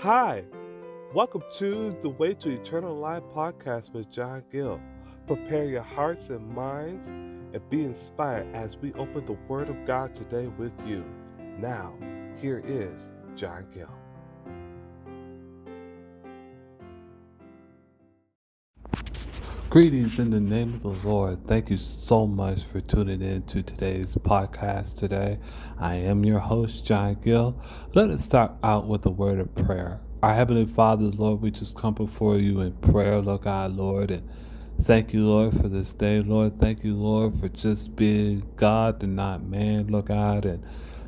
Hi, welcome to the Way to Eternal Life podcast with John Gill. Prepare your hearts and minds and be inspired as we open the Word of God today with you. Now, here is John Gill. Greetings in the name of the Lord. Thank you so much for tuning in to today's podcast today. I am your host, John Gill. Let us start out with a word of prayer. Our Heavenly Father, Lord, we just come before you in prayer, Lord God, Lord, and thank you, Lord, for this day, Lord. Thank you, Lord, for just being God and not man, Lord God, and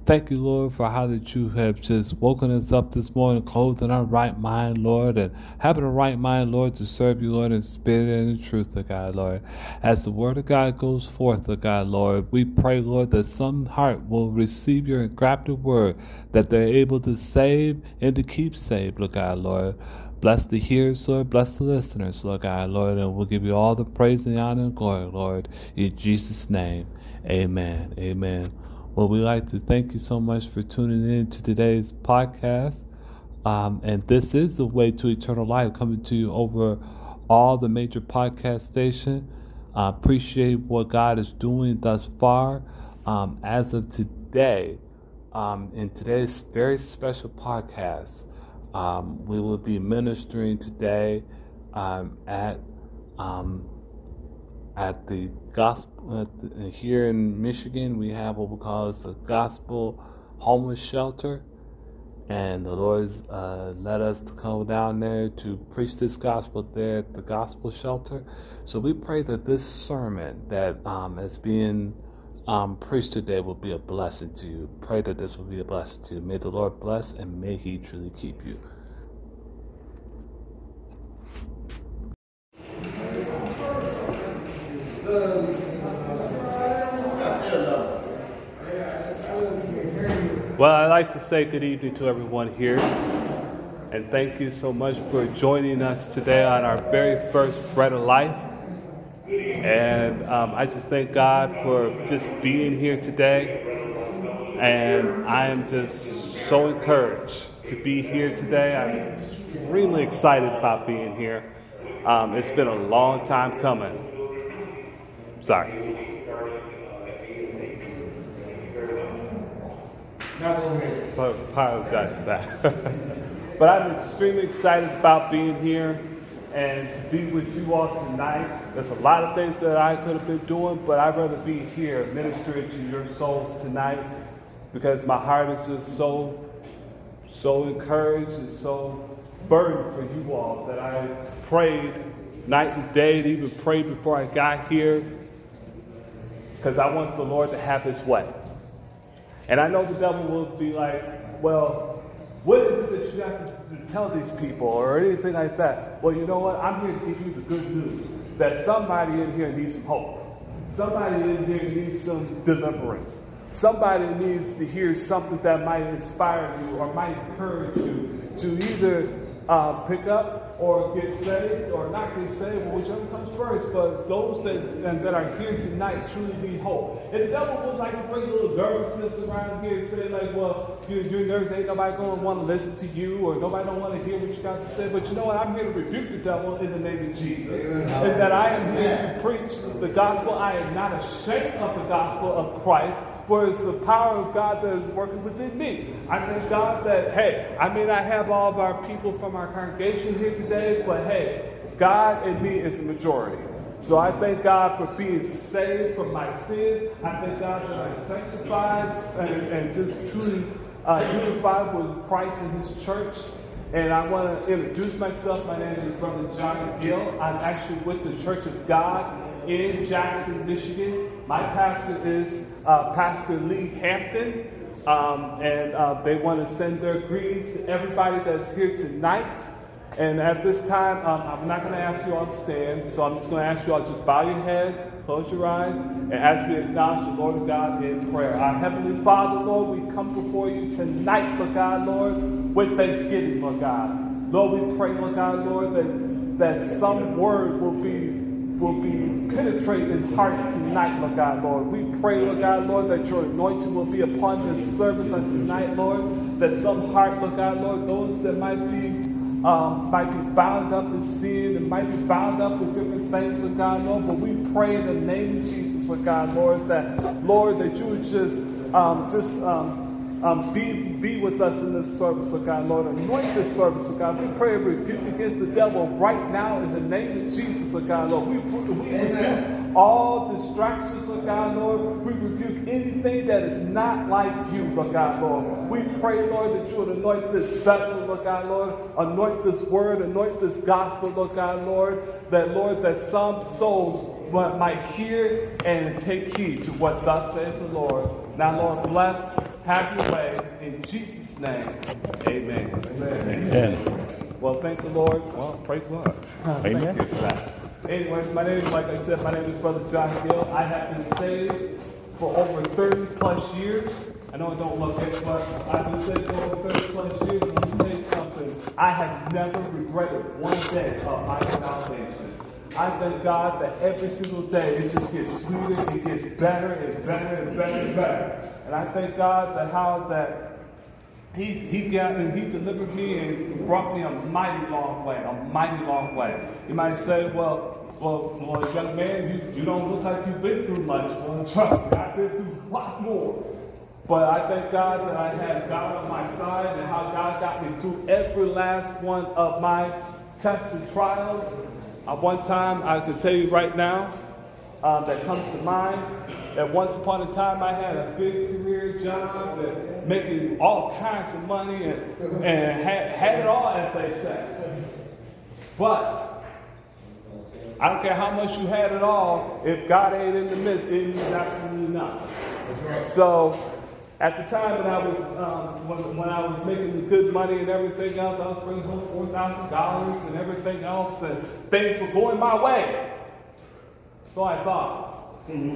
Thank you, Lord, for how that you have just woken us up this morning, clothed in our right mind, Lord, and having a right mind, Lord, to serve you, Lord, in spirit and in truth, Lord God, Lord. As the word of God goes forth, Lord God, Lord, we pray, Lord, that some heart will receive your engrafted word, that they're able to save and to keep saved, Lord God, Lord. Bless the hearers, Lord. Bless the listeners, Lord God, Lord. And we'll give you all the praise and honor and glory, Lord. In Jesus' name, amen. Amen. Well, we'd like to thank you so much for tuning in to today's podcast. Um, and this is the way to eternal life coming to you over all the major podcast stations. Uh, appreciate what God is doing thus far. Um, as of today, um, in today's very special podcast, um, we will be ministering today um, at um, at the gospel at the, here in Michigan, we have what we call the gospel homeless shelter, and the Lord's uh, led us to come down there to preach this gospel there at the gospel shelter. So we pray that this sermon that um, is being um, preached today will be a blessing to you. Pray that this will be a blessing to you. May the Lord bless and may He truly keep you. Well, I'd like to say good evening to everyone here. And thank you so much for joining us today on our very first Bread of Life. And um, I just thank God for just being here today. And I am just so encouraged to be here today. I'm extremely excited about being here. Um, it's been a long time coming. Sorry. Apologize for that. but I'm extremely excited about being here and to be with you all tonight. There's a lot of things that I could have been doing, but I'd rather be here ministering to your souls tonight because my heart is just so, so encouraged and so burdened for you all that I prayed night and day and even prayed before I got here because I want the Lord to have his way. And I know the devil will be like, well, what is it that you have to, tell these people or anything like that? Well, you know what? I'm here to give you the good news that somebody in here needs some hope. Somebody in here needs some deliverance. Somebody needs to hear something that might inspire you or might encourage you to either uh, pick up or get saved or not get saved, whichever comes first. But those that, that are here tonight truly need hope. And the devil would like to bring a little nervousness around here and say, like, well, you're, you're nervous, ain't nobody going to want to listen to you, or nobody don't want to hear what you got to say. But you know what? I'm here to rebuke the devil in the name of Jesus. And that I am here to preach the gospel. I am not ashamed of the gospel of Christ, for it's the power of God that is working within me. I thank God that, hey, I may not have all of our people from our congregation here today, but hey, God and me is the majority. So I thank God for being saved from my sin. I thank God that I'm sanctified and, and just truly uh, unified with Christ and His church. And I want to introduce myself. My name is Brother John Gill. I'm actually with the Church of God in Jackson, Michigan. My pastor is uh, Pastor Lee Hampton. Um, and uh, they want to send their greetings to everybody that's here tonight. And at this time, um, I'm not going to ask you all to stand, so I'm just going to ask you all just bow your heads, close your eyes, and as we acknowledge the Lord God in prayer. Our Heavenly Father, Lord, we come before you tonight, Lord God, Lord, with thanksgiving, Lord God. Lord, we pray, Lord God, Lord, that, that some word will be will be penetrating hearts tonight, Lord God, Lord. We pray, Lord God, Lord, that your anointing will be upon this service on tonight, Lord that some heart, Lord God, Lord, those that might be um, might be bound up in sin and might be bound up with different things, Lord God, Lord. But we pray in the name of Jesus, Lord God, Lord, that Lord, that you would just um, just um, um, be, be with us in this service, oh God, Lord. Anoint this service, oh God. We pray rebuke against the devil right now in the name of Jesus, oh God, Lord. We, we rebuke all distractions, oh God, Lord. We rebuke anything that is not like you, oh God, Lord. We pray, Lord, that you would anoint this vessel, oh God, Lord. Anoint this word, anoint this gospel, oh God, Lord. That, Lord, that some souls might hear and take heed to what thus saith the Lord. Now, Lord, bless have your way in Jesus' name. Amen. Amen. Amen. Well, thank the Lord. Well, praise the Lord. Amen. Thank you for that. Anyways, my name, like I said, my name is Brother John Gill. I have been saved for over 30 plus years. I know it don't look it, but I've been saved for over 30 plus years. And let me tell you something. I have never regretted one day of my salvation. I thank God that every single day it just gets sweeter, it gets better and better and better and better. And I thank God that how that he, he got me, he delivered me and brought me a mighty long way, a mighty long way. You might say, well, well, well young man, you, you don't look like you've been through much. Well, trust me, I've been through a lot more. But I thank God that I have God on my side and how God got me through every last one of my tests and trials. At one time, I can tell you right now, um, that comes to mind. That once upon a time I had a big career job that making all kinds of money and, and had, had it all, as they say. But I don't care how much you had it all, if God ain't in the midst, it means absolutely nothing. So at the time when I was um, when, when I was making good money and everything else, I was bringing home four thousand dollars and everything else, and things were going my way. So I thought. and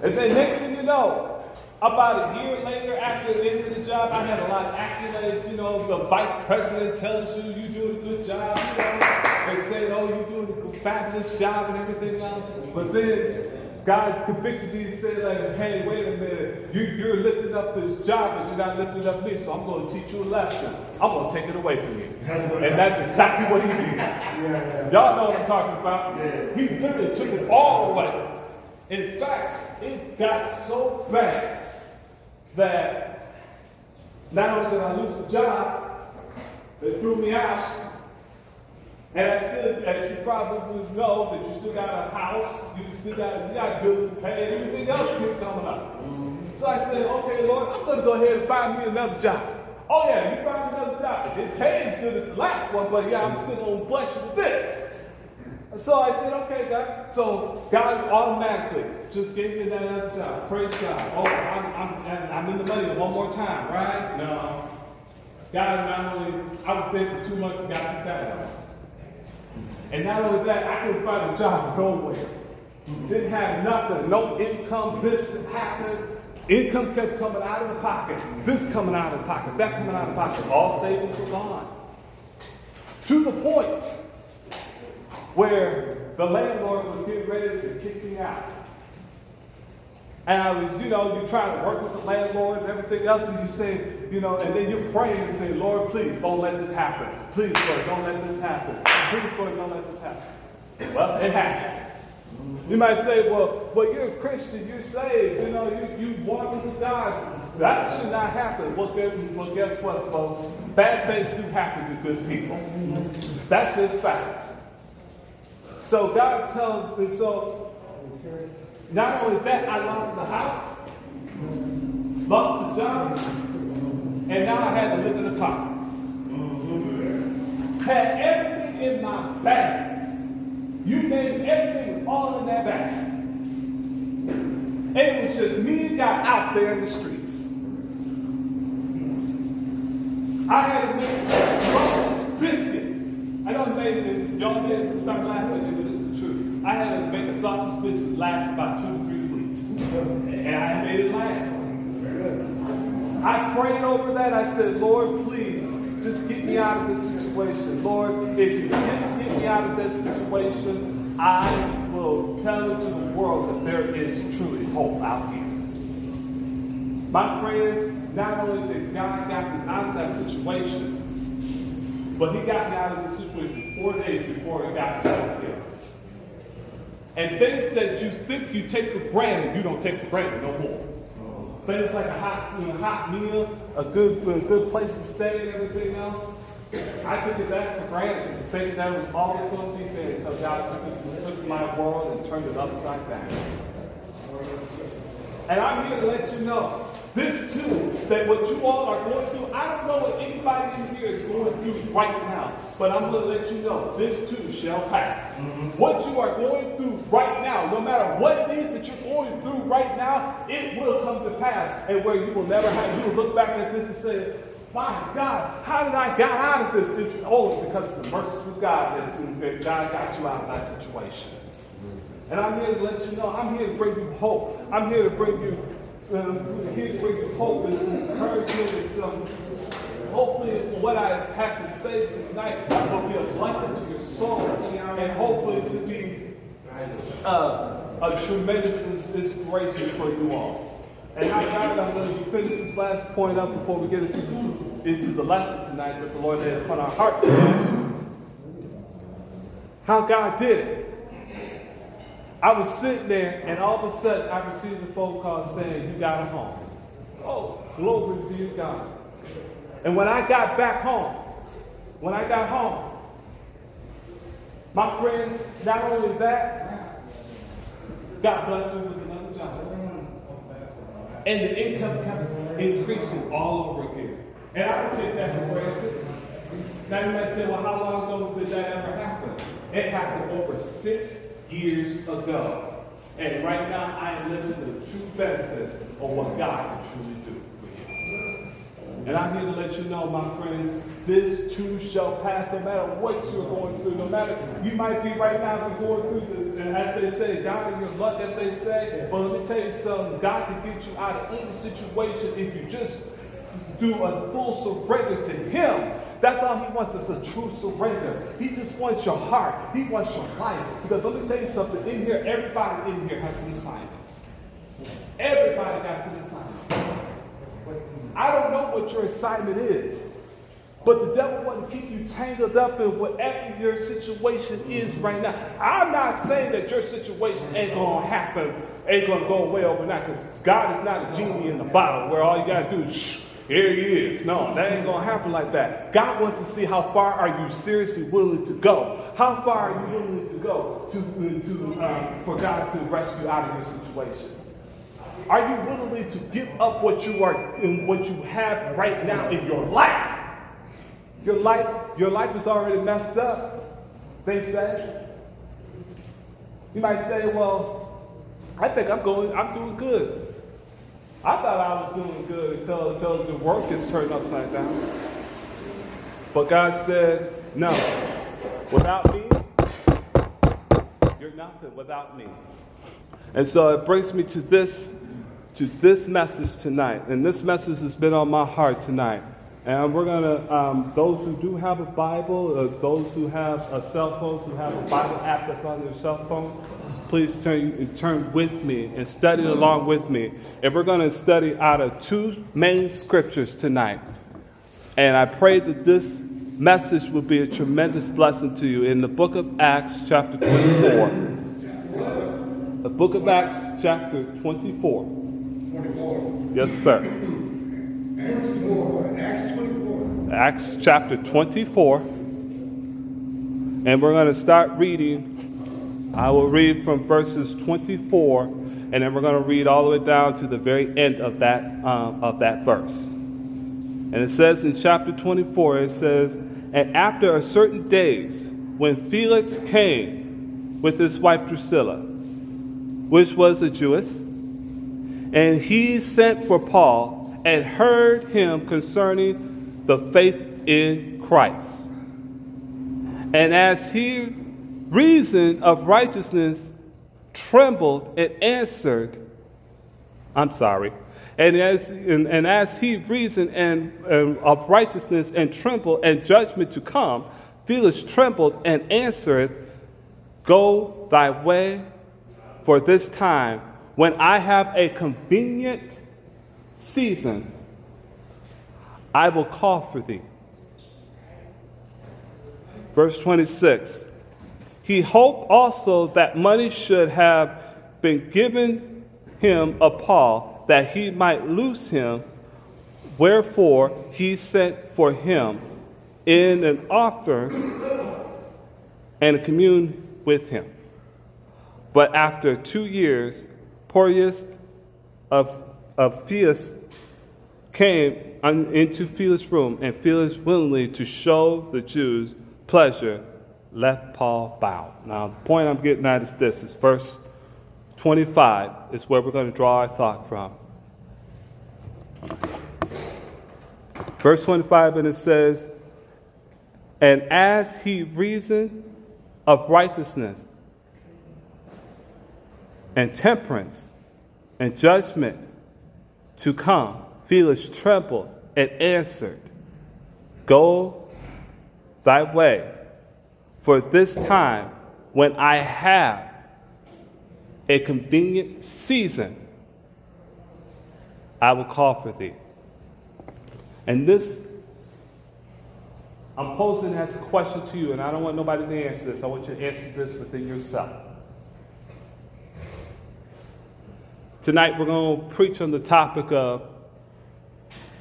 then next thing you know, about a year later, after the end of the job, I had a lot of accolades. You know, the vice president tells you you're doing a good job. You know, they say, oh, you're doing a fabulous job and everything else. But then God convicted me and said, like, hey, wait a minute. You, are lifting up this job, but you're not lifting up me. So I'm going to teach you a lesson. I'm going to take it away from you. And that's exactly what he did. Yeah, Y'all know what I'm talking about. Yeah. He literally took it all away. In fact, it got so bad that not only did I lose the job, they threw me out and I still, as you probably know, that you still got a house, you still got, you got bills to pay, and everything else keeps coming up. Mm-hmm. So I said, okay, Lord, I'm going to go ahead and find me another job. Oh, yeah, you find another job. It didn't pay as good as the last one, but yeah, I'm still going to bless you with this. So I said, okay, God. So God automatically just gave me that other job. Praise God. Oh, I'm, I'm, I'm in the money one more time, right? No. God not only, I was there for two months and got you that and not only that, I couldn't find a job nowhere. Didn't have nothing, no income. This happened. Income kept coming out of the pocket. This coming out of the pocket. That coming out of the pocket. All savings were gone. To the point where the landlord was getting ready to kick me out. And I was, you know, you trying to work with the landlord and everything else, and you say, you know, and then you're praying and say, Lord, please don't let this happen. Please, Lord, don't let this happen. Please, Lord, don't let this happen. Well, it happened. You might say, well, well, you're a Christian, you're saved, you know, you, you walking with God. That should not happen. Well, well, guess what, folks? Bad things do happen to good people. That's just facts. So God tells me, so not only that, I lost the house, lost the job, and now I had to live in a car. Had everything in my bag. You name everything all in that bag. And it was just me and God out there in the streets. I had to make a sausage biscuit. I don't make it, y'all didn't start laughing, but is the truth. I had to make a sausage biscuit last about two or three weeks. And I made it last. I prayed over that. I said, Lord, please just get me out of this situation. Lord, if you just get me out of this situation, I will tell it to the world that there is truly hope out here. My friends, not only did God got me out of that situation, but He got me out of the situation four days before it got to Thanksgiving. And things that you think you take for granted, you don't take for granted no more. Things like a hot, you know, hot meal, a good, a good place to stay, and everything else. I took it that for granted, thinking that was always going to be there until God took, took my world and turned it upside down. And I'm here to let you know this too, that what you all are going through, I don't know what anybody in here is going through right now, but I'm going to let you know this too shall pass. Mm-hmm. What you are going through right now, no matter what it is that you're going through right now, it will come to pass. And where you will never have, you will look back at this and say, my God, how did I get out of this? It's all because of the mercy of God that God got you out of that situation. And I'm here to let you know, I'm here to bring you hope. I'm here to bring you, um, bring you hope and some encouragement and some, hopefully what I have to say tonight will be a blessing to your soul and hopefully to be uh, a tremendous inspiration for you all. And I I'm going to finish this last point up before we get into, this, into the lesson tonight that the Lord laid upon our hearts. How God did it. I was sitting there, and all of a sudden, I received a phone call saying, You got a home. Oh, glory be to God. And when I got back home, when I got home, my friends, not only that, God blessed me with another job and the income kept increasing all over again. And I don't take that for granted. Now you might say, well, how long ago did that ever happen? It happened over six years ago. And right now, I am living the true benefits of what God can truly do for you. And I'm here to let you know, my friends, this too shall pass no matter what you're going through. No matter, you might be right now going through, the, as they say, down in your luck, as they say. But let me tell you something God can get you out of any situation if you just do a full surrender to Him. That's all He wants is a true surrender. He just wants your heart, He wants your life. Because let me tell you something in here, everybody in here has an assignment. Everybody got an assignment. I don't know what your assignment is. But the devil wants to keep you tangled up in whatever your situation is right now. I'm not saying that your situation ain't gonna happen, ain't gonna go away overnight, because God is not a genie in the bottle where all you gotta do is shh, here he is. No, that ain't gonna happen like that. God wants to see how far are you seriously willing to go. How far are you willing to go to, to um, for God to rescue out of your situation? Are you willing to give up what you are and what you have right now in your life? Your life, your life is already messed up, they say. You might say, well, I think I'm going, I'm doing good. I thought I was doing good until, until the work is turned upside down. But God said, no, without me, you're nothing without me. And so it brings me to this, to this message tonight. And this message has been on my heart tonight. And we're going to, um, those who do have a Bible, uh, those who have a cell phone, who have a Bible app that's on their cell phone, please turn, turn with me and study along with me. And we're going to study out of two main scriptures tonight. And I pray that this message will be a tremendous blessing to you in the book of Acts, chapter 24. The book of Acts, chapter 24. 24. Yes, sir. Acts 24. Acts 24. Acts chapter 24. And we're going to start reading. I will read from verses 24, and then we're going to read all the way down to the very end of that, um, of that verse. And it says in chapter 24, it says, And after a certain days, when Felix came with his wife Drusilla, which was a Jewess, and he sent for Paul and heard him concerning the faith in Christ. And as he reasoned of righteousness, trembled and answered, I'm sorry. And as, and, and as he reasoned and, and of righteousness and trembled and judgment to come, Felix trembled and answered, Go thy way for this time, when I have a convenient season, I will call for thee. Verse 26 He hoped also that money should have been given him of Paul, that he might loose him. Wherefore he sent for him in an offer and commune with him. But after two years, Porcius of, of Felix came into Felix's room, and Felix willingly to show the Jews pleasure, let Paul bow. Now, the point I'm getting at is this: is verse 25 is where we're going to draw our thought from. Verse 25, and it says, And as he reasoned of righteousness and temperance and judgment to come, Felix trembled and answered, Go thy way, for this time when I have a convenient season, I will call for thee. And this, I'm posing as a question to you, and I don't want nobody to answer this. I want you to answer this within yourself. Tonight we're going to preach on the topic of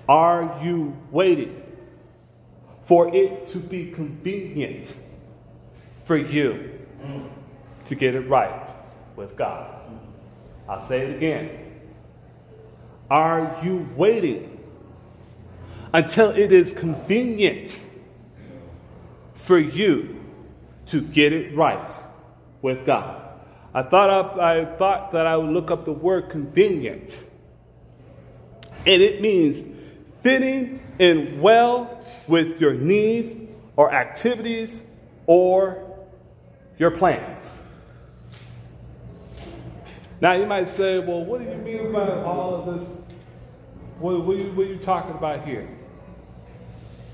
Are you waiting for it to be convenient for you to get it right with God? I'll say it again. Are you waiting until it is convenient for you to get it right with God? I thought, I, I thought that I would look up the word convenient. And it means fitting in well with your needs or activities or your plans. Now you might say, well, what do you mean by all of this? What, what, are, you, what are you talking about here?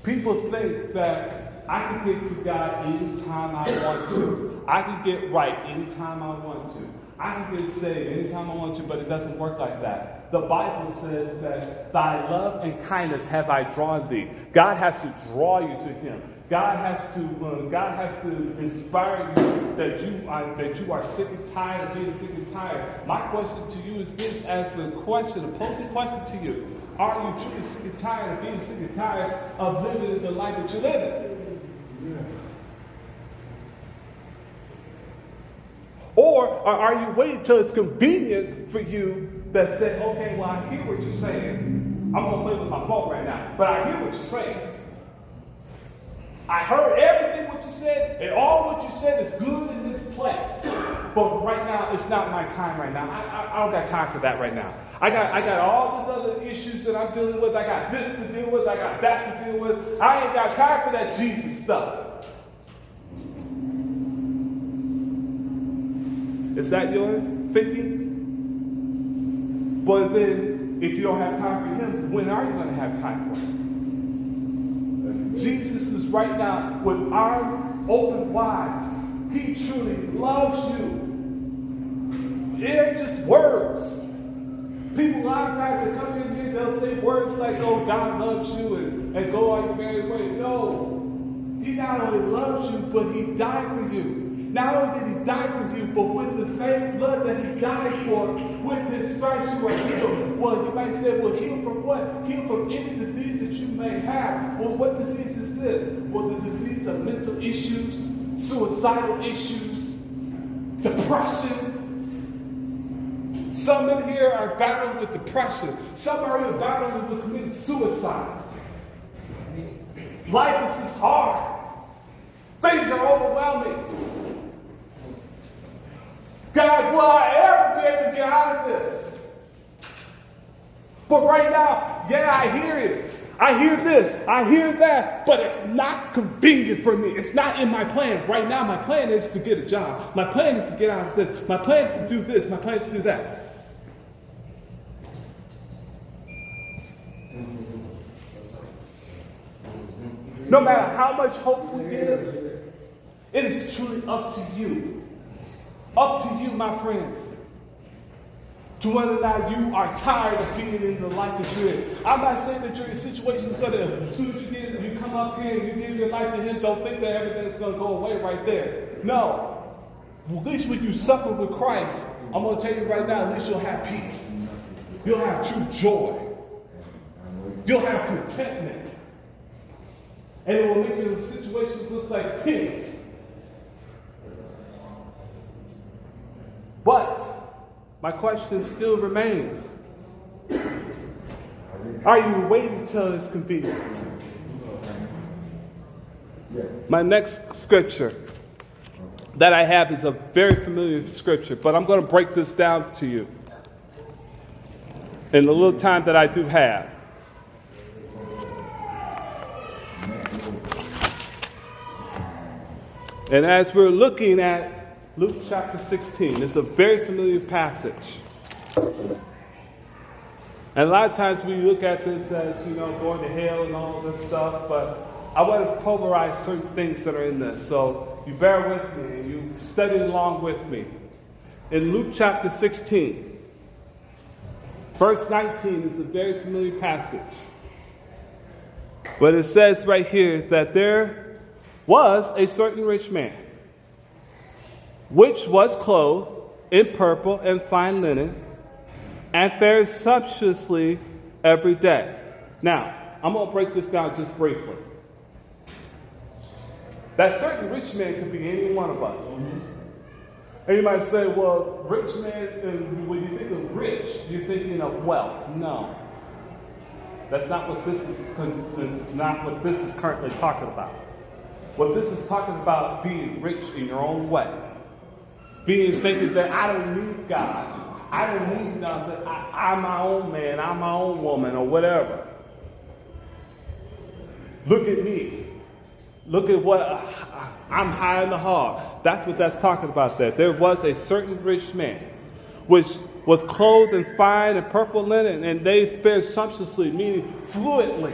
People think that I can get to God anytime I want to. I can get right anytime I want to. I can get saved anytime I want to, but it doesn't work like that. The Bible says that thy love and kindness have I drawn thee. God has to draw you to Him. God has to uh, God has to inspire you that you are that you are sick and tired of being sick and tired. My question to you is this: as a question, a posing question to you, are you truly sick and tired of being sick and tired of living the life that you're living? Yeah. Or, are you waiting till it's convenient for you that say, okay, well, I hear what you're saying. I'm to play with my phone right now, but I hear what you're saying. I heard everything what you said, and all what you said is good in this place. But right now, it's not my time right now. I, I, I, don't got time for that right now. I got, I got all these other issues that I'm dealing with. I got this to deal with. I got that to deal with. I ain't got time for that Jesus stuff. Is that your thinking? But then, if you don't have time for Him, when are you going to have time for Him? Jesus is right now with arms open wide. He truly loves you. It ain't just words. People, a lot of times, they come in here, they'll say words like, oh, God loves you and, and go on your merry way. No. He not only loves you, but He died for you. Not only did he die for you, but with the same blood that he died for, with his stripes you are healed. Well, you might say, well, healed from what? Healed from any disease that you may have. Well, what disease is this? Well, the disease of mental issues, suicidal issues, depression. Some in here are battling with depression. Some are even battling with committing suicide. Life is just hard. Things are overwhelming. God, will I ever be able to get out of this? But right now, yeah, I hear it. I hear this, I hear that, but it's not convenient for me. It's not in my plan. Right now, my plan is to get a job. My plan is to get out of this. My plan is to do this. My plan is to do that. No matter how much hope we give, it is truly up to you up to you, my friends. to whether or not you are tired of being in the life that you're in. I'm not saying that your situation is going to, as soon as you get, you come up here and you give your life to Him, don't think that everything's going to go away right there. No. At least when you suffer with Christ, I'm going to tell you right now, at least you'll have peace. You'll have true joy. You'll have contentment. And it will make your situations look like pigs. But my question still remains Are you waiting till it's convenient? My next scripture that I have is a very familiar scripture, but I'm going to break this down to you in the little time that I do have. And as we're looking at Luke chapter 16, it's a very familiar passage. And a lot of times we look at this as, you know, going to hell and all this stuff, but I want to pulverize certain things that are in this. So you bear with me and you study along with me. In Luke chapter 16, verse 19 is a very familiar passage. But it says right here that there was a certain rich man, which was clothed in purple and fine linen, and fared sumptuously every day. Now, I'm going to break this down just briefly. That certain rich man could be any one of us. And you might say, well, rich man, when you think of rich, you're thinking of wealth. No. That's not what this is not what this is currently talking about. What this is talking about being rich in your own way. Being thinking that I don't need God. I don't need nothing. I, I'm my own man, I'm my own woman, or whatever. Look at me. Look at what uh, I'm high in the hog. That's what that's talking about there. There was a certain rich man, which was clothed in fine and purple linen, and they fared sumptuously, meaning fluently.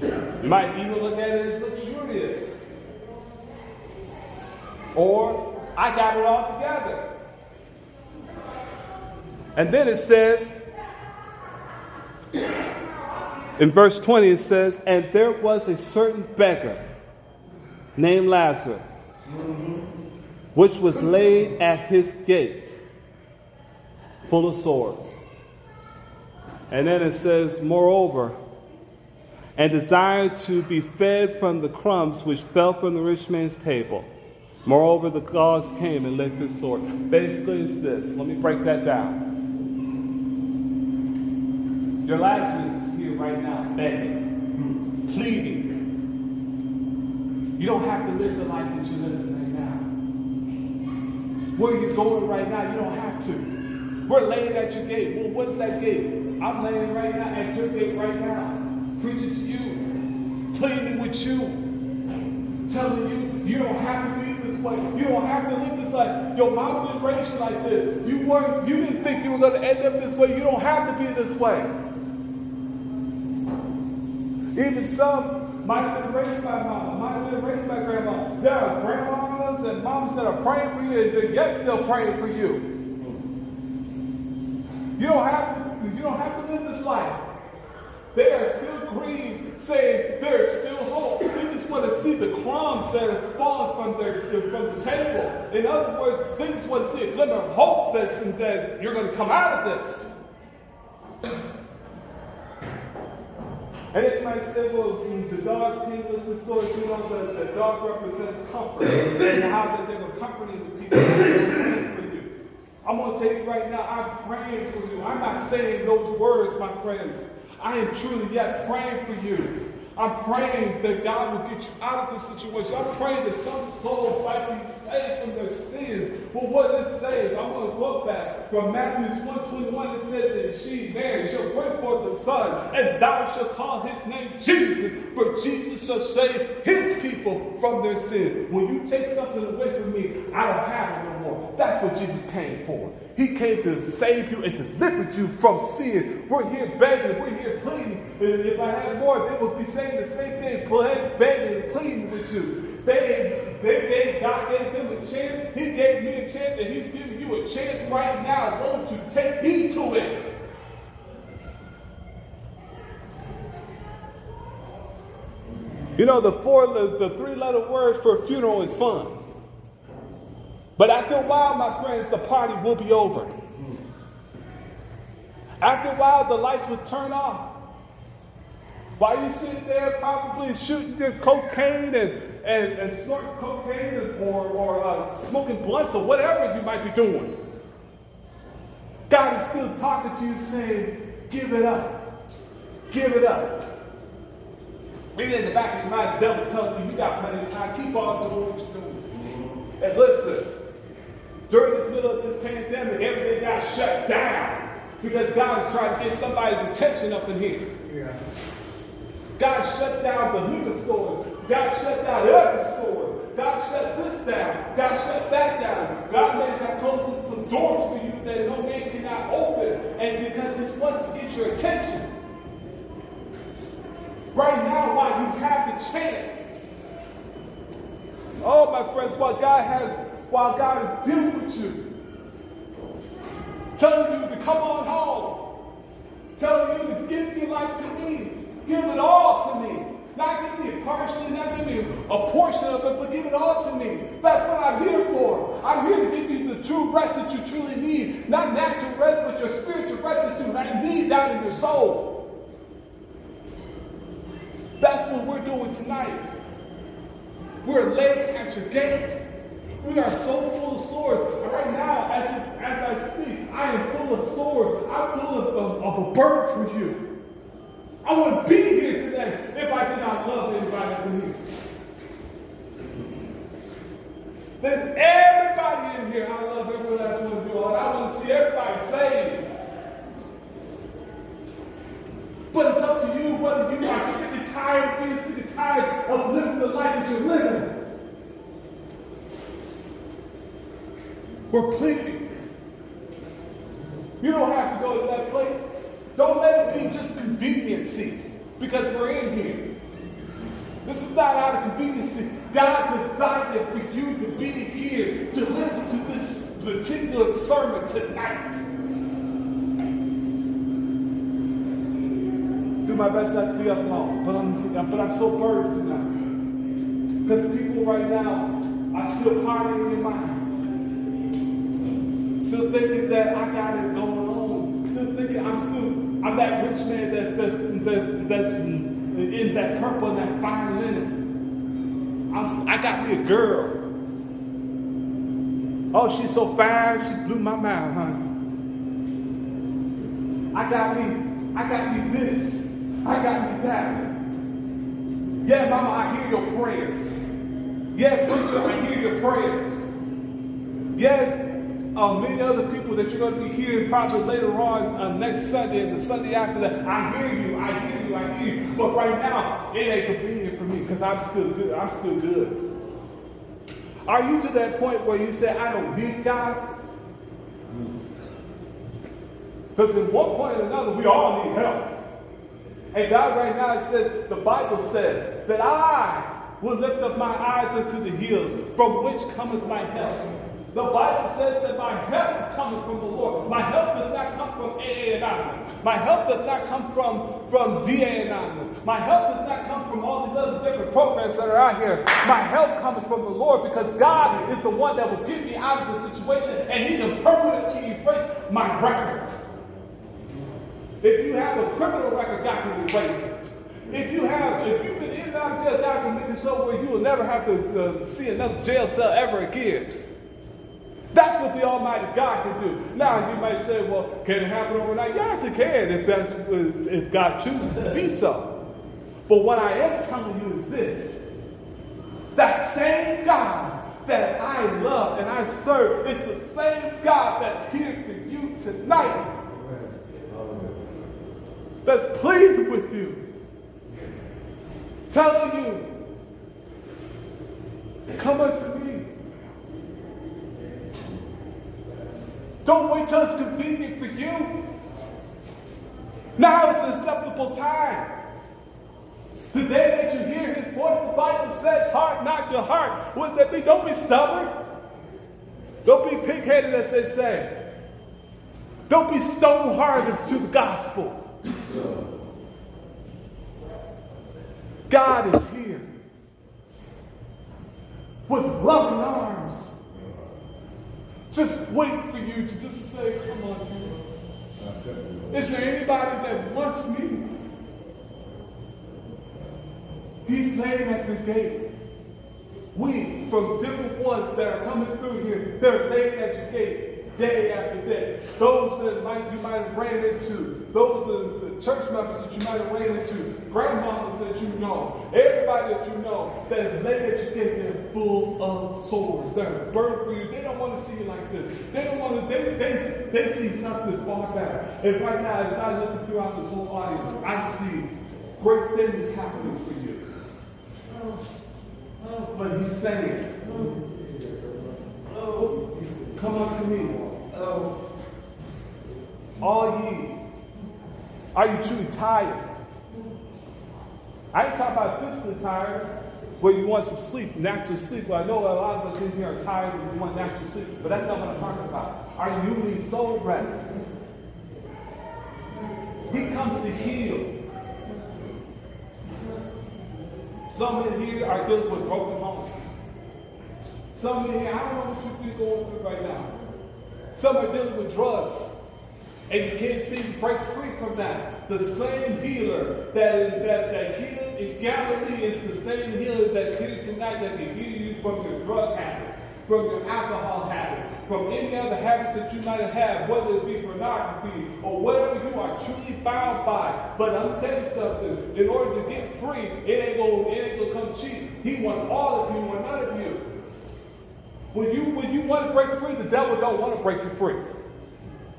You might even look at it as luxurious. Or, I got it all together. And then it says, in verse 20, it says, And there was a certain beggar named Lazarus, which was laid at his gate, full of sores. And then it says, Moreover, and desired to be fed from the crumbs which fell from the rich man's table. Moreover, the dogs came and licked his sword. Basically, it's this. Let me break that down. Your Lazarus is here right now, begging, pleading. You don't have to live the life that you're living right now. Where you're going right now, you don't have to. We're laying at your gate. Well, what's that gate? I'm laying right now at your gate right now, preaching to you, pleading with you, telling you you don't have to live this way. You don't have to live this life. Your mom didn't raise you like this. You weren't. You didn't think you were going to end up this way. You don't have to be this way. Even some might have been raised by mom, might have been raised by grandma. There are grandmas and moms that are praying for you, and yet still praying for you. You don't have to. You don't have to live this life. They are still grieved, saying there's still hope. They just want to see the crumbs that has fallen from their from the table. In other words, they just want to see a glimmer of hope that, that you're going to come out of this. And it might say, well, the dogs came with the sword. You know, the, the dog represents comfort. and how that they were comforting the people. I'm going to tell you right now, I'm praying for you. I'm not saying those words, my friends. I am truly yet praying for you. I'm praying that God will get you out of this situation. I'm praying that some souls might be saved from their sins. But what it say? I'm to look back from Matthew 121. It says that she, Mary, shall bring forth a son, and thou shalt call his name Jesus, for Jesus shall save his people from their sin. When you take something away from me, I don't have it no more. That's what Jesus came for. He came to save you and deliver you from sin. We're here begging, we're here pleading. And if I had more, they would be saying the same thing, begging pleading with you. They, they gave, God gave them a chance. He gave me a chance, and He's giving you a chance right now. Won't you take heed to it? You know, the four, the, the three letter word for funeral is fun. But after a while, my friends, the party will be over. After a while, the lights will turn off. While you're sitting there probably shooting your cocaine and, and, and snorting cocaine or, or uh, smoking blunts or whatever you might be doing, God is still talking to you saying, give it up. Give it up. Maybe in the back of your mind, the devil's telling you, you got plenty of time. Keep on doing what you're doing. And listen, during this middle of this pandemic, everything got shut down because God was trying to get somebody's attention up in here. Yeah. God shut down the liquor stores. God shut down the other stores. God shut this down. God shut that down. God may have closed some doors for you that no man cannot open. And because He wants to get your attention. Right now, while you have the chance. Oh, my friends, what God has, while God is dealing with you, telling you to come on home, telling you to give your life to me, give it all to me. Not give me a portion, not give me a portion of it, but give it all to me. That's what I'm here for. I'm here to give you the true rest that you truly need. Not natural rest, but your spiritual rest that you need down in your soul. That's what we're doing tonight. We're laying at your gate. We are so full of swords. Right now, as, as I speak, I am full of swords. I'm full of, of, of a burden for you. I wouldn't be here today if I did not love anybody in here. There's everybody in here. I love every last one of you all. I want to see everybody saved. But it's up to you whether you are sick and tired of being sick and tired of living the life that you're living. We're pleading. You don't have to go to that place. Don't let it be just conveniency because we're in here. This is not out of conveniency. God decided for you to be here to listen to this particular sermon tonight. do my best not to be up long, but I'm, but I'm so burdened tonight. Because people right now are still partying in mind. Still thinking that I got it going on. Still thinking I'm still, I'm that rich man that, that, that, that's in that purple and that fine linen. I, I got me a girl. Oh, she's so fine, she blew my mind, honey. I got me, I got me this. I got me that. Yeah, mama, I hear your prayers. Yeah, preacher, I hear your prayers. Yes, uh, many other people that you're going to be hearing probably later on uh, next Sunday and the Sunday after that. I hear you, I hear you, I hear you. But right now, it ain't convenient for me because I'm still good. I'm still good. Are you to that point where you say, I don't need God? Because at one point or another, we all need help. And God right now says, the Bible says, that I will lift up my eyes unto the hills, from which cometh my help. The Bible says that my help comes from the Lord. My help does not come from AA Anonymous. My help does not come from, from DA Anonymous. My help does not come from all these other different programs that are out here. My help comes from the Lord because God is the one that will get me out of the situation and He can permanently erase my record. If you have a criminal record, God can erase it. If you have, if you've been in and out of jail, God can make it so where you will never have to uh, see another jail cell ever again. That's what the Almighty God can do. Now you might say, well, can it happen overnight? Yes, it can if that's if God chooses to be so. But what I am telling you is this: that same God that I love and I serve is the same God that's here for you tonight that's pleading with you, telling you, come unto me. Don't wait till it's convenient for you. Now is an acceptable time. The day that you hear his voice, the Bible says, heart not your heart. What does that mean? Don't be stubborn. Don't be pig-headed, as they say. Don't be stone-hearted to the gospel. God is here with loving arms. Just wait for you to just say, come on me. Is there anybody that wants me? He's laying at the gate. We, from different ones that are coming through here, they're laying at your gate day after day. Those that might you might have ran into, those are church members that you might have ran into, grandmothers that you know, everybody that you know that is laid at your gate, they're full of sores. They're burdened for you. They don't want to see you like this. They don't want to, they, they, they see something far better. And right now, as I look throughout this whole audience, I see great things happening for you. Oh, oh but he's saying, oh, come unto me. Oh, all ye. Are you truly tired? I ain't talking about physically tired, where you want some sleep, natural sleep. Well, I know a lot of us in here are tired and we want natural sleep, but that's not what I'm talking about. Are you need soul rest? He comes to heal. Some in here are dealing with broken homes. Some in here, I don't know what you're going through right now. Some are dealing with drugs, and you can't seem to break free from that. The same healer that, that, that healed in Galilee is the same healer that's here tonight that can heal you from your drug habits, from your alcohol habits, from any other habits that you might have had, whether it be pornography or whatever you are truly bound by. But I'm telling you something, in order to get free, it ain't gonna, it ain't gonna come cheap. He wants all of you or none of you. When you when you want to break free, the devil don't want to break you free.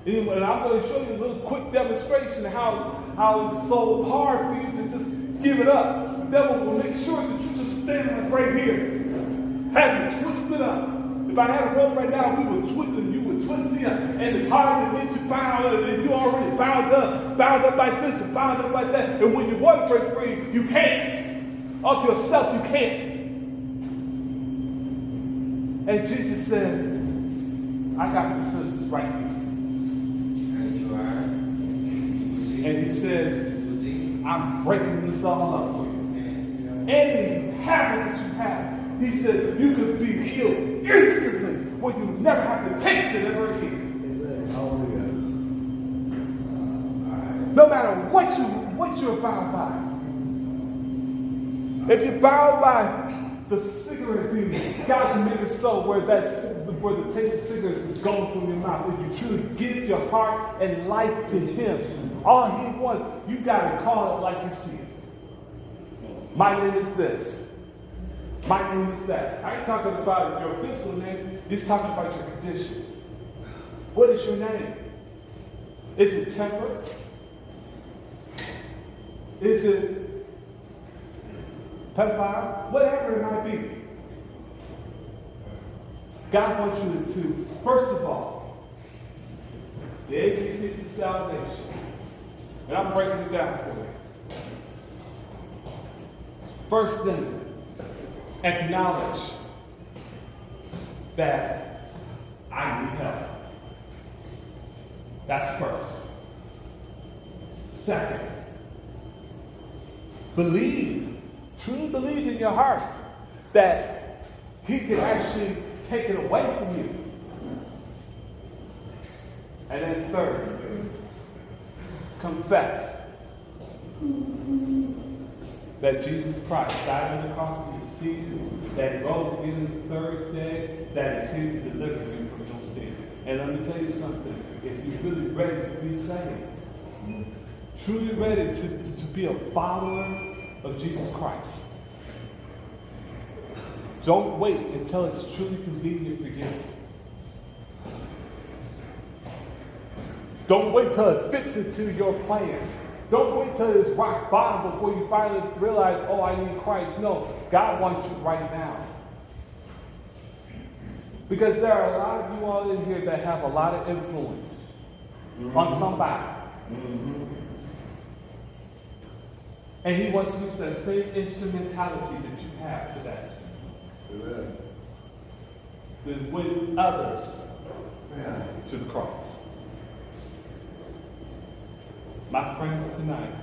And I'm going to show you a little quick demonstration how, how it's so hard for you to just give it up. Devil will make sure that you just stand like right here. Have you twisted up. If I had a rope right now, we would twist and you would twist me up. And it's hard to get you bound up. And you already bound up, bound up like this and bound up like that. And when you want to break free, you can't. Of yourself, you can't. And Jesus says, I got the scissors right here. And you are. And he says, I'm breaking this all up for you. Any habit that you have, he said, you could be healed instantly where you never have to taste it ever again. No matter what you what you're bound by. If you're bound by the cigarette demon, God can make it so where that's where the taste of cigarettes is going from your mouth. If you truly give your heart and life to Him, all He wants, you gotta call it like you see it. My name is this. My name is that. I ain't talking about your physical name, he's talking about your condition. What is your name? Is it temper? Is it pedophile? Whatever it might be. God wants you to, first of all, the ABCs of salvation. And I'm breaking it down for you. First thing, acknowledge that I need help. That's first. Second, believe, truly believe in your heart that He can actually take it away from you. And then third, confess that Jesus Christ died on the cross for your sins, that he rose again the third day, that is here to deliver you from your sins. And let me tell you something, if you're really ready to be saved, truly ready to, to be a follower of Jesus Christ, don't wait until it's truly convenient for you. Don't wait till it fits into your plans. Don't wait till it's rock bottom before you finally realize, oh, I need Christ. No, God wants you right now. Because there are a lot of you all in here that have a lot of influence mm-hmm. on somebody. Mm-hmm. And he wants to use that same instrumentality that you have today. Amen. To win others to the cross. My friends, tonight,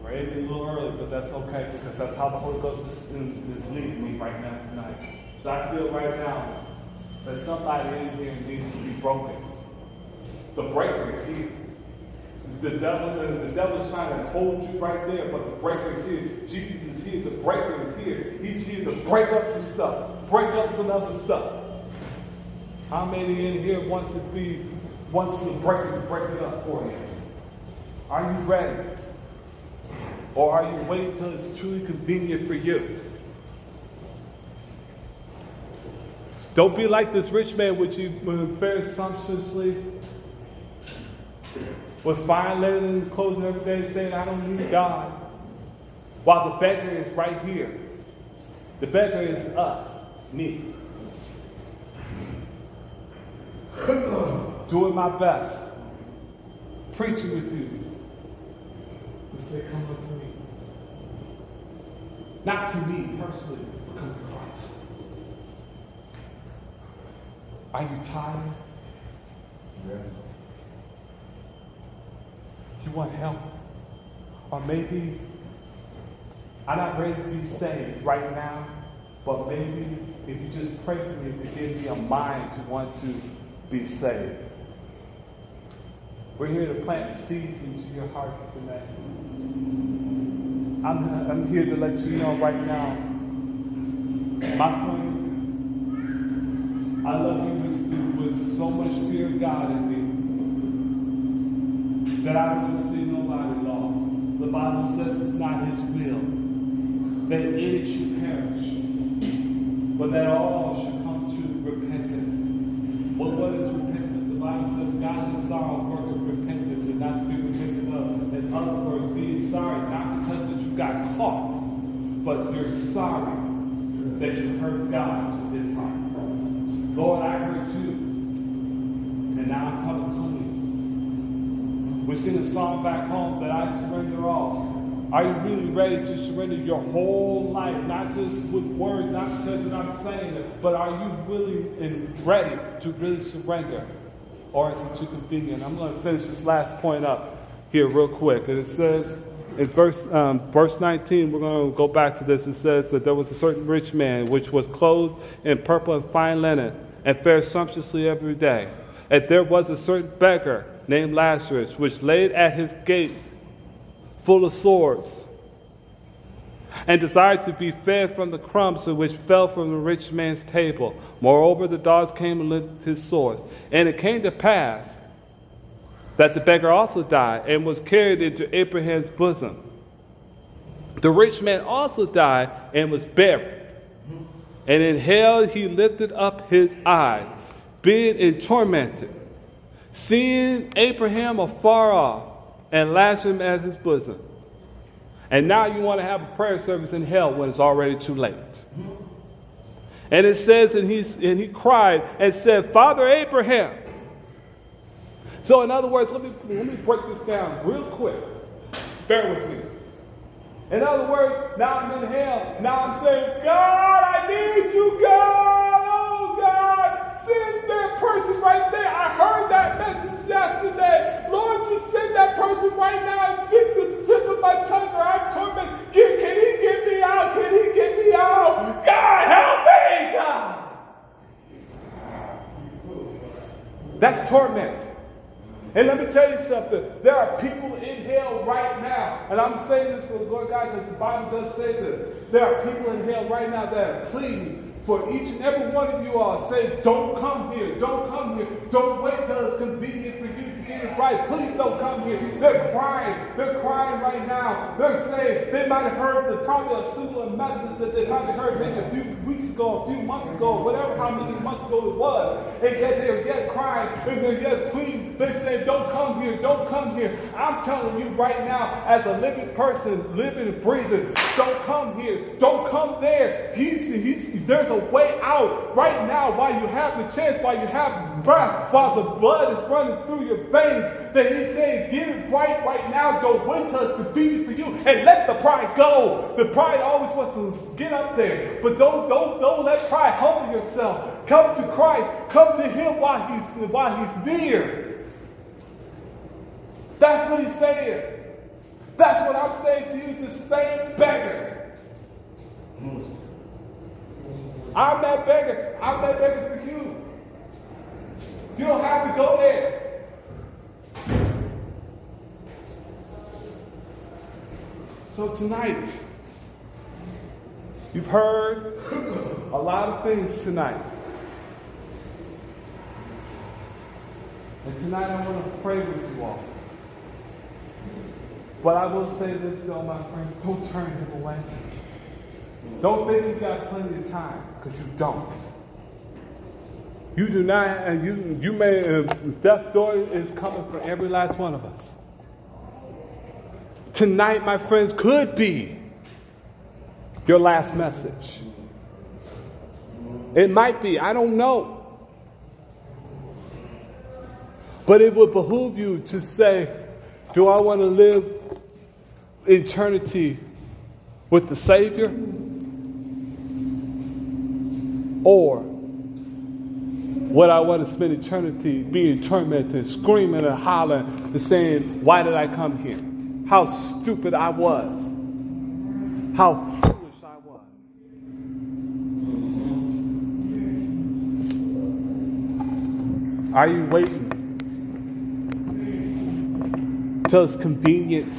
we're ending a little early, but that's okay because that's how the Holy Ghost is, is leading me right now tonight. So I feel right now that somebody in here needs to be broken. The breaker is here. The devil, the, the devil's trying to hold you right there, but the breaker is here. Jesus is here. The breaker is here. He's here to break up some stuff, break up some other stuff. How many in here wants to be wants breaker to break it up for you? Are you ready? Or are you waiting until it's truly convenient for you? Don't be like this rich man which you very sumptuously with fine linen and clothes every day saying, I don't need God. While the beggar is right here. The beggar is us, me. Doing my best. Preaching with you. To say, come unto me. Not to me personally, but come to Christ. Are you tired? Yeah. You want help? Or maybe I'm not ready to be saved right now, but maybe if you just pray for me to give me a mind to want to be saved. We're here to plant seeds into your hearts tonight. I'm, I'm here to let you know right now, my friends, I love you with, so much fear of God in me that I don't want to see nobody lost. The Bible says it's not his will that any should perish, but that all should come to repentance. Well, what is repentance? The Bible says God and sorrow and not to be repented of. In other words, being sorry, not because that you got caught, but you're sorry that you hurt God to his heart. Lord, I hurt you, and now I'm coming to you. We sing a song back home that I surrender all. Are you really ready to surrender your whole life, not just with words, not because I'm saying it, but are you willing and ready to really surrender? Or is it too convenient? I'm going to finish this last point up here real quick. And it says in verse, um, verse 19, we're going to go back to this. It says that there was a certain rich man which was clothed in purple and fine linen and fared sumptuously every day. And there was a certain beggar named Lazarus, which laid at his gate full of swords, and desired to be fed from the crumbs which fell from the rich man's table. Moreover, the dogs came and licked his sores. And it came to pass that the beggar also died and was carried into Abraham's bosom. The rich man also died and was buried. And in hell he lifted up his eyes, being in tormented, seeing Abraham afar off and Lazarus at his bosom. And now you want to have a prayer service in hell when it's already too late. And it says, and, he's, and he cried and said, Father Abraham. So, in other words, let me, let me break this down real quick. Bear with me. In other words, now I'm in hell. Now I'm saying, God, I need you, God. Send that person right there. I heard that message yesterday. Lord, just send that person right now. and Dip the tip of my tongue I'm tormented. Can, can he get me out? Can he get me out? God, help me, God. That's torment. And let me tell you something. There are people in hell right now. And I'm saying this for the Lord God because the Bible does say this. There are people in hell right now that are pleading for each and every one of you all. Say, don't come here. Don't come here. Don't wait till it's convenient for you to get it right. Please don't come here. They're crying. They're crying right now. They're saying they might have heard the, probably a similar message that they probably heard maybe a few weeks ago, a few months ago, whatever how many months ago it was. And yet they're yet crying and they're yet pleading. They say, don't come here. Don't come here. I'm telling you right now, as a living person, living and breathing, don't come here. Don't come there. He's, he's, there's a way out right now while you have the chance, while you have breath while the blood is running through your veins, that he's saying, get it right right now. Don't wait till it's for you and let the pride go. The pride always wants to get up there, but don't don't don't let pride humble yourself. Come to Christ. Come to him while he's while he's near. That's what he's saying. That's what I'm saying to you, the same beggar. Mm. I'm that beggar. I'm that beggar for you. You don't have to go there. So tonight, you've heard a lot of things tonight. And tonight I want to pray with you all. But I will say this though, my friends, don't turn him away. Don't think you've got plenty of time, because you don't. You do not, and you, you may, uh, death door is coming for every last one of us. Tonight, my friends, could be your last message. It might be, I don't know. But it would behoove you to say, Do I want to live eternity with the Savior? Or would I want to spend eternity being tormented, screaming and hollering and saying, Why did I come here? How stupid I was. How foolish I was. Are you waiting till it's convenient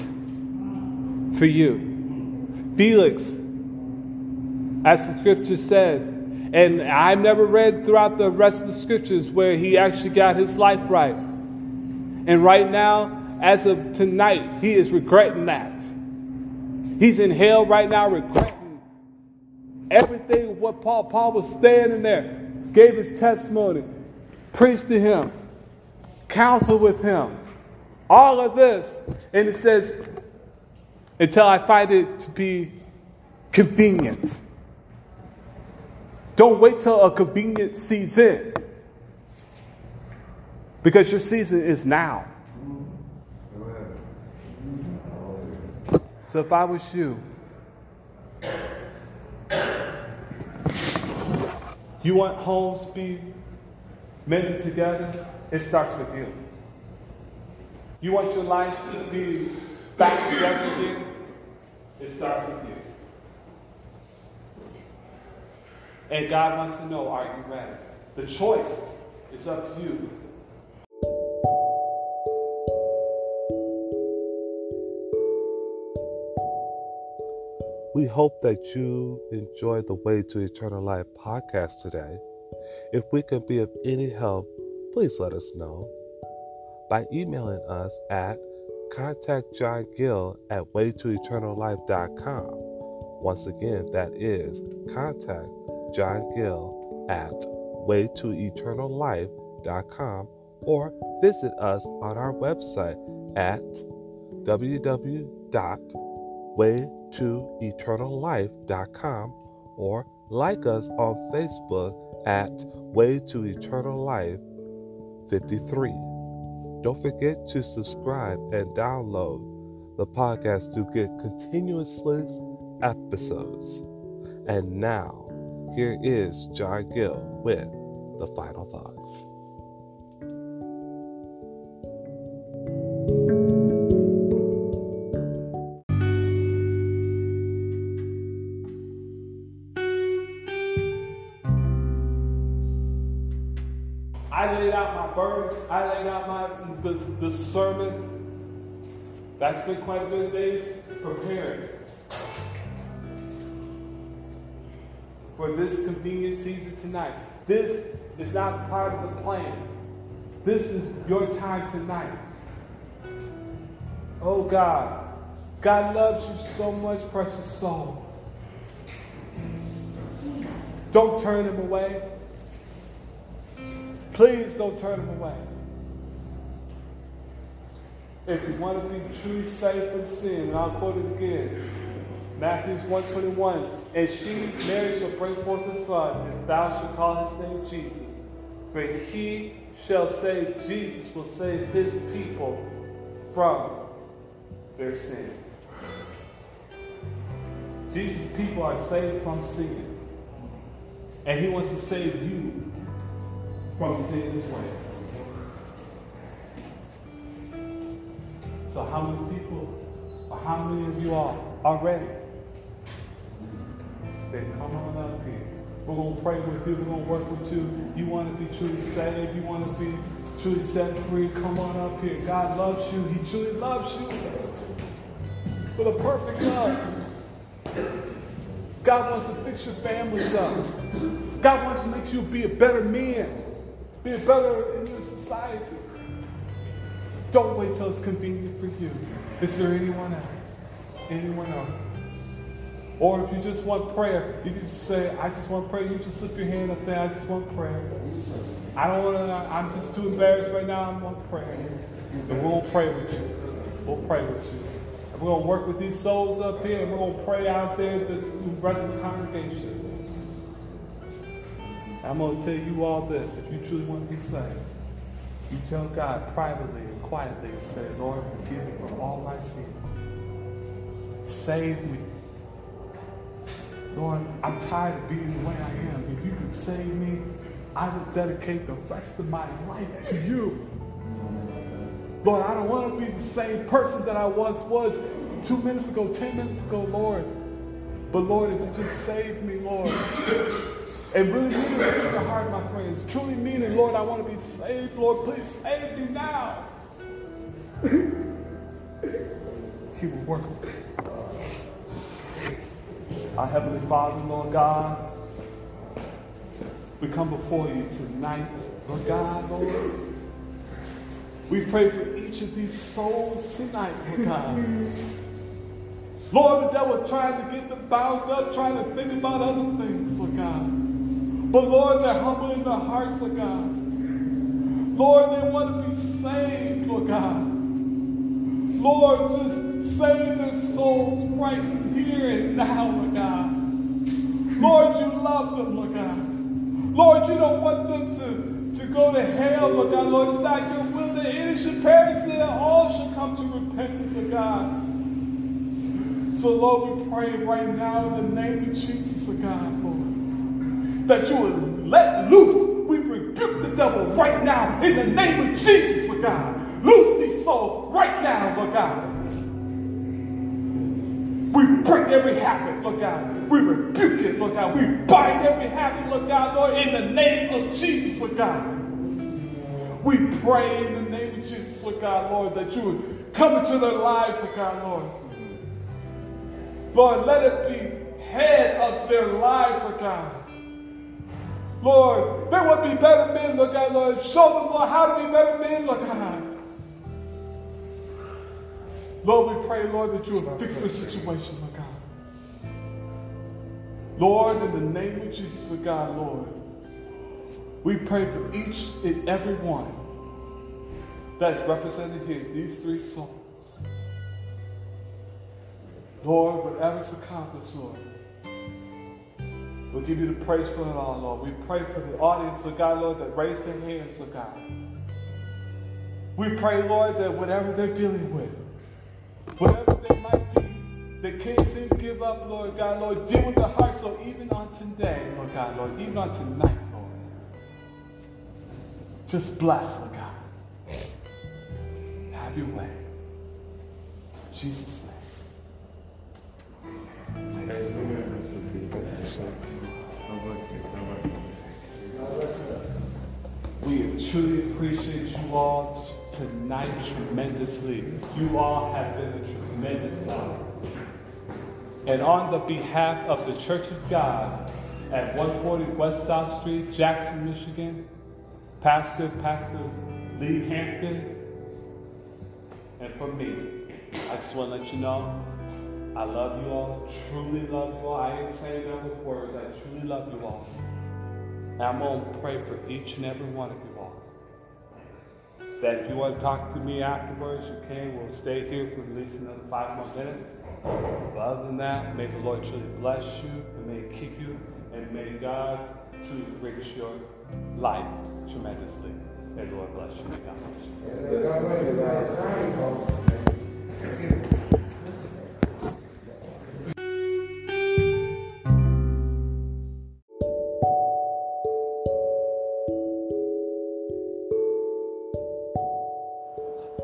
for you? Felix, as the scripture says, and I've never read throughout the rest of the scriptures where he actually got his life right. And right now, as of tonight, he is regretting that. He's in hell right now, regretting everything what Paul Paul was standing there, gave his testimony, preached to him, counseled with him, all of this. And it says, until I find it to be convenient. Don't wait till a convenient season. Because your season is now. So if I was you, you want homes to be mended together? It starts with you. You want your life to be back together again? It starts with you. And God wants to know are you ready? The choice is up to you. We hope that you enjoyed the Way to Eternal Life podcast today. If we can be of any help, please let us know by emailing us at contactjohngill at waytoeternallife.com. Once again, that is contact John Gill at waytoeternallife.com or visit us on our website at www.waytoeternallife.com or like us on Facebook at Way to Eternal Life 53. Don't forget to subscribe and download the podcast to get continuously episodes. And now, here is John Gill with the final thoughts. I laid out my burden. I laid out my the sermon. That's been quite a bit of days preparing for this convenient season tonight. This is not part of the plan. This is your time tonight. Oh God, God loves you so much, precious soul. Don't turn him away. Please don't turn him away. If you want to be truly saved from sin, and I'll quote it again. Matthew 121, and she, Mary, shall bring forth a son, and thou shalt call his name Jesus. For he shall save, Jesus will save his people from their sin. Jesus' people are saved from sin. And he wants to save you from sin as well. So, how many people, or how many of you are already? Then come on up here. We're going to pray with you. We're going to work with you. You want to be truly saved. You want to be truly set free. Come on up here. God loves you. He truly loves you with a perfect love. God wants to fix your families up. God wants to make you be a better man, be a better in your society. Don't wait till it's convenient for you. Is there anyone else? Anyone else? Or if you just want prayer, you can just say, I just want prayer. You just slip your hand up say, I just want prayer. I don't want to, I'm just too embarrassed right now. I want prayer. And we will pray with you. We'll pray with you. And we're going to work with these souls up here and we're going to pray out there to the rest of the congregation. I'm going to tell you all this. If you truly want to be saved, you tell God privately and quietly and say, Lord, forgive me for all my sins. Save me. Lord, I'm tired of being the way I am. If you could save me, I will dedicate the rest of my life to you. Lord, I don't want to be the same person that I once was two minutes ago, ten minutes ago, Lord. But Lord, if you just save me, Lord, and really mean it from your heart, my friends, truly mean it, Lord, I want to be saved, Lord, please save me now. he will work. Our Heavenly Father, Lord God, we come before you tonight, Lord God, Lord. We pray for each of these souls tonight, Lord God. Lord, the devil trying to get them bound up, trying to think about other things, Lord God. But Lord, they're humble in their hearts, Lord God. Lord, they want to be saved, Lord God. Lord, just save their souls right here and now, Lord God. Lord, you love them, Lord God. Lord, you don't want them to, to go to hell, Lord God. Lord, it's not your will that any should perish, that all should come to repentance, Lord God. So, Lord, we pray right now in the name of Jesus, Lord God, Lord, that you would let loose. We rebuke the devil right now in the name of Jesus, Lord God. Loose these souls right now, Lord God. We break every habit, Lord God. We rebuke it, Lord God. We bind every habit, Lord God, Lord, in the name of Jesus, Lord God. We pray in the name of Jesus, Lord God, Lord, that you would come into their lives, Lord God, Lord. Lord, let it be head of their lives, Lord God. Lord, they would be better men, Lord God, Lord. Show them, Lord, how to be better men, Lord God. Lord, we pray, Lord, that you will fix the situation, Lord God. Lord, in the name of Jesus, Lord God, Lord, we pray for each and every one that's represented here, these three souls. Lord, whatever's accomplished, Lord, we'll give you the praise for it all, Lord. We pray for the audience, Lord God, Lord, that raised their hands, Lord God. We pray, Lord, that whatever they're dealing with, whatever they might be, they can't seem to give up, Lord God, Lord, deal with the hearts, Lord, even on today, Lord God, Lord, even on tonight, Lord. Just bless, Lord God. Have your way. In Jesus' name. We truly appreciate you all tonight tremendously. You all have been a tremendous help. And on the behalf of the Church of God at 140 West South Street, Jackson, Michigan, Pastor, Pastor Lee Hampton, and for me, I just want to let you know I love you all, truly love you all. I ain't saying that with words, I truly love you all. And I'm going to pray for each and every one of you. That if you want to talk to me afterwards, you can. We'll stay here for at least another five more minutes. But other than that, may the Lord truly bless you, and may He keep you, and may God truly enrich your life tremendously. And Lord bless you. May God bless you.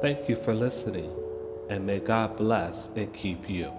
Thank you for listening, and may God bless and keep you.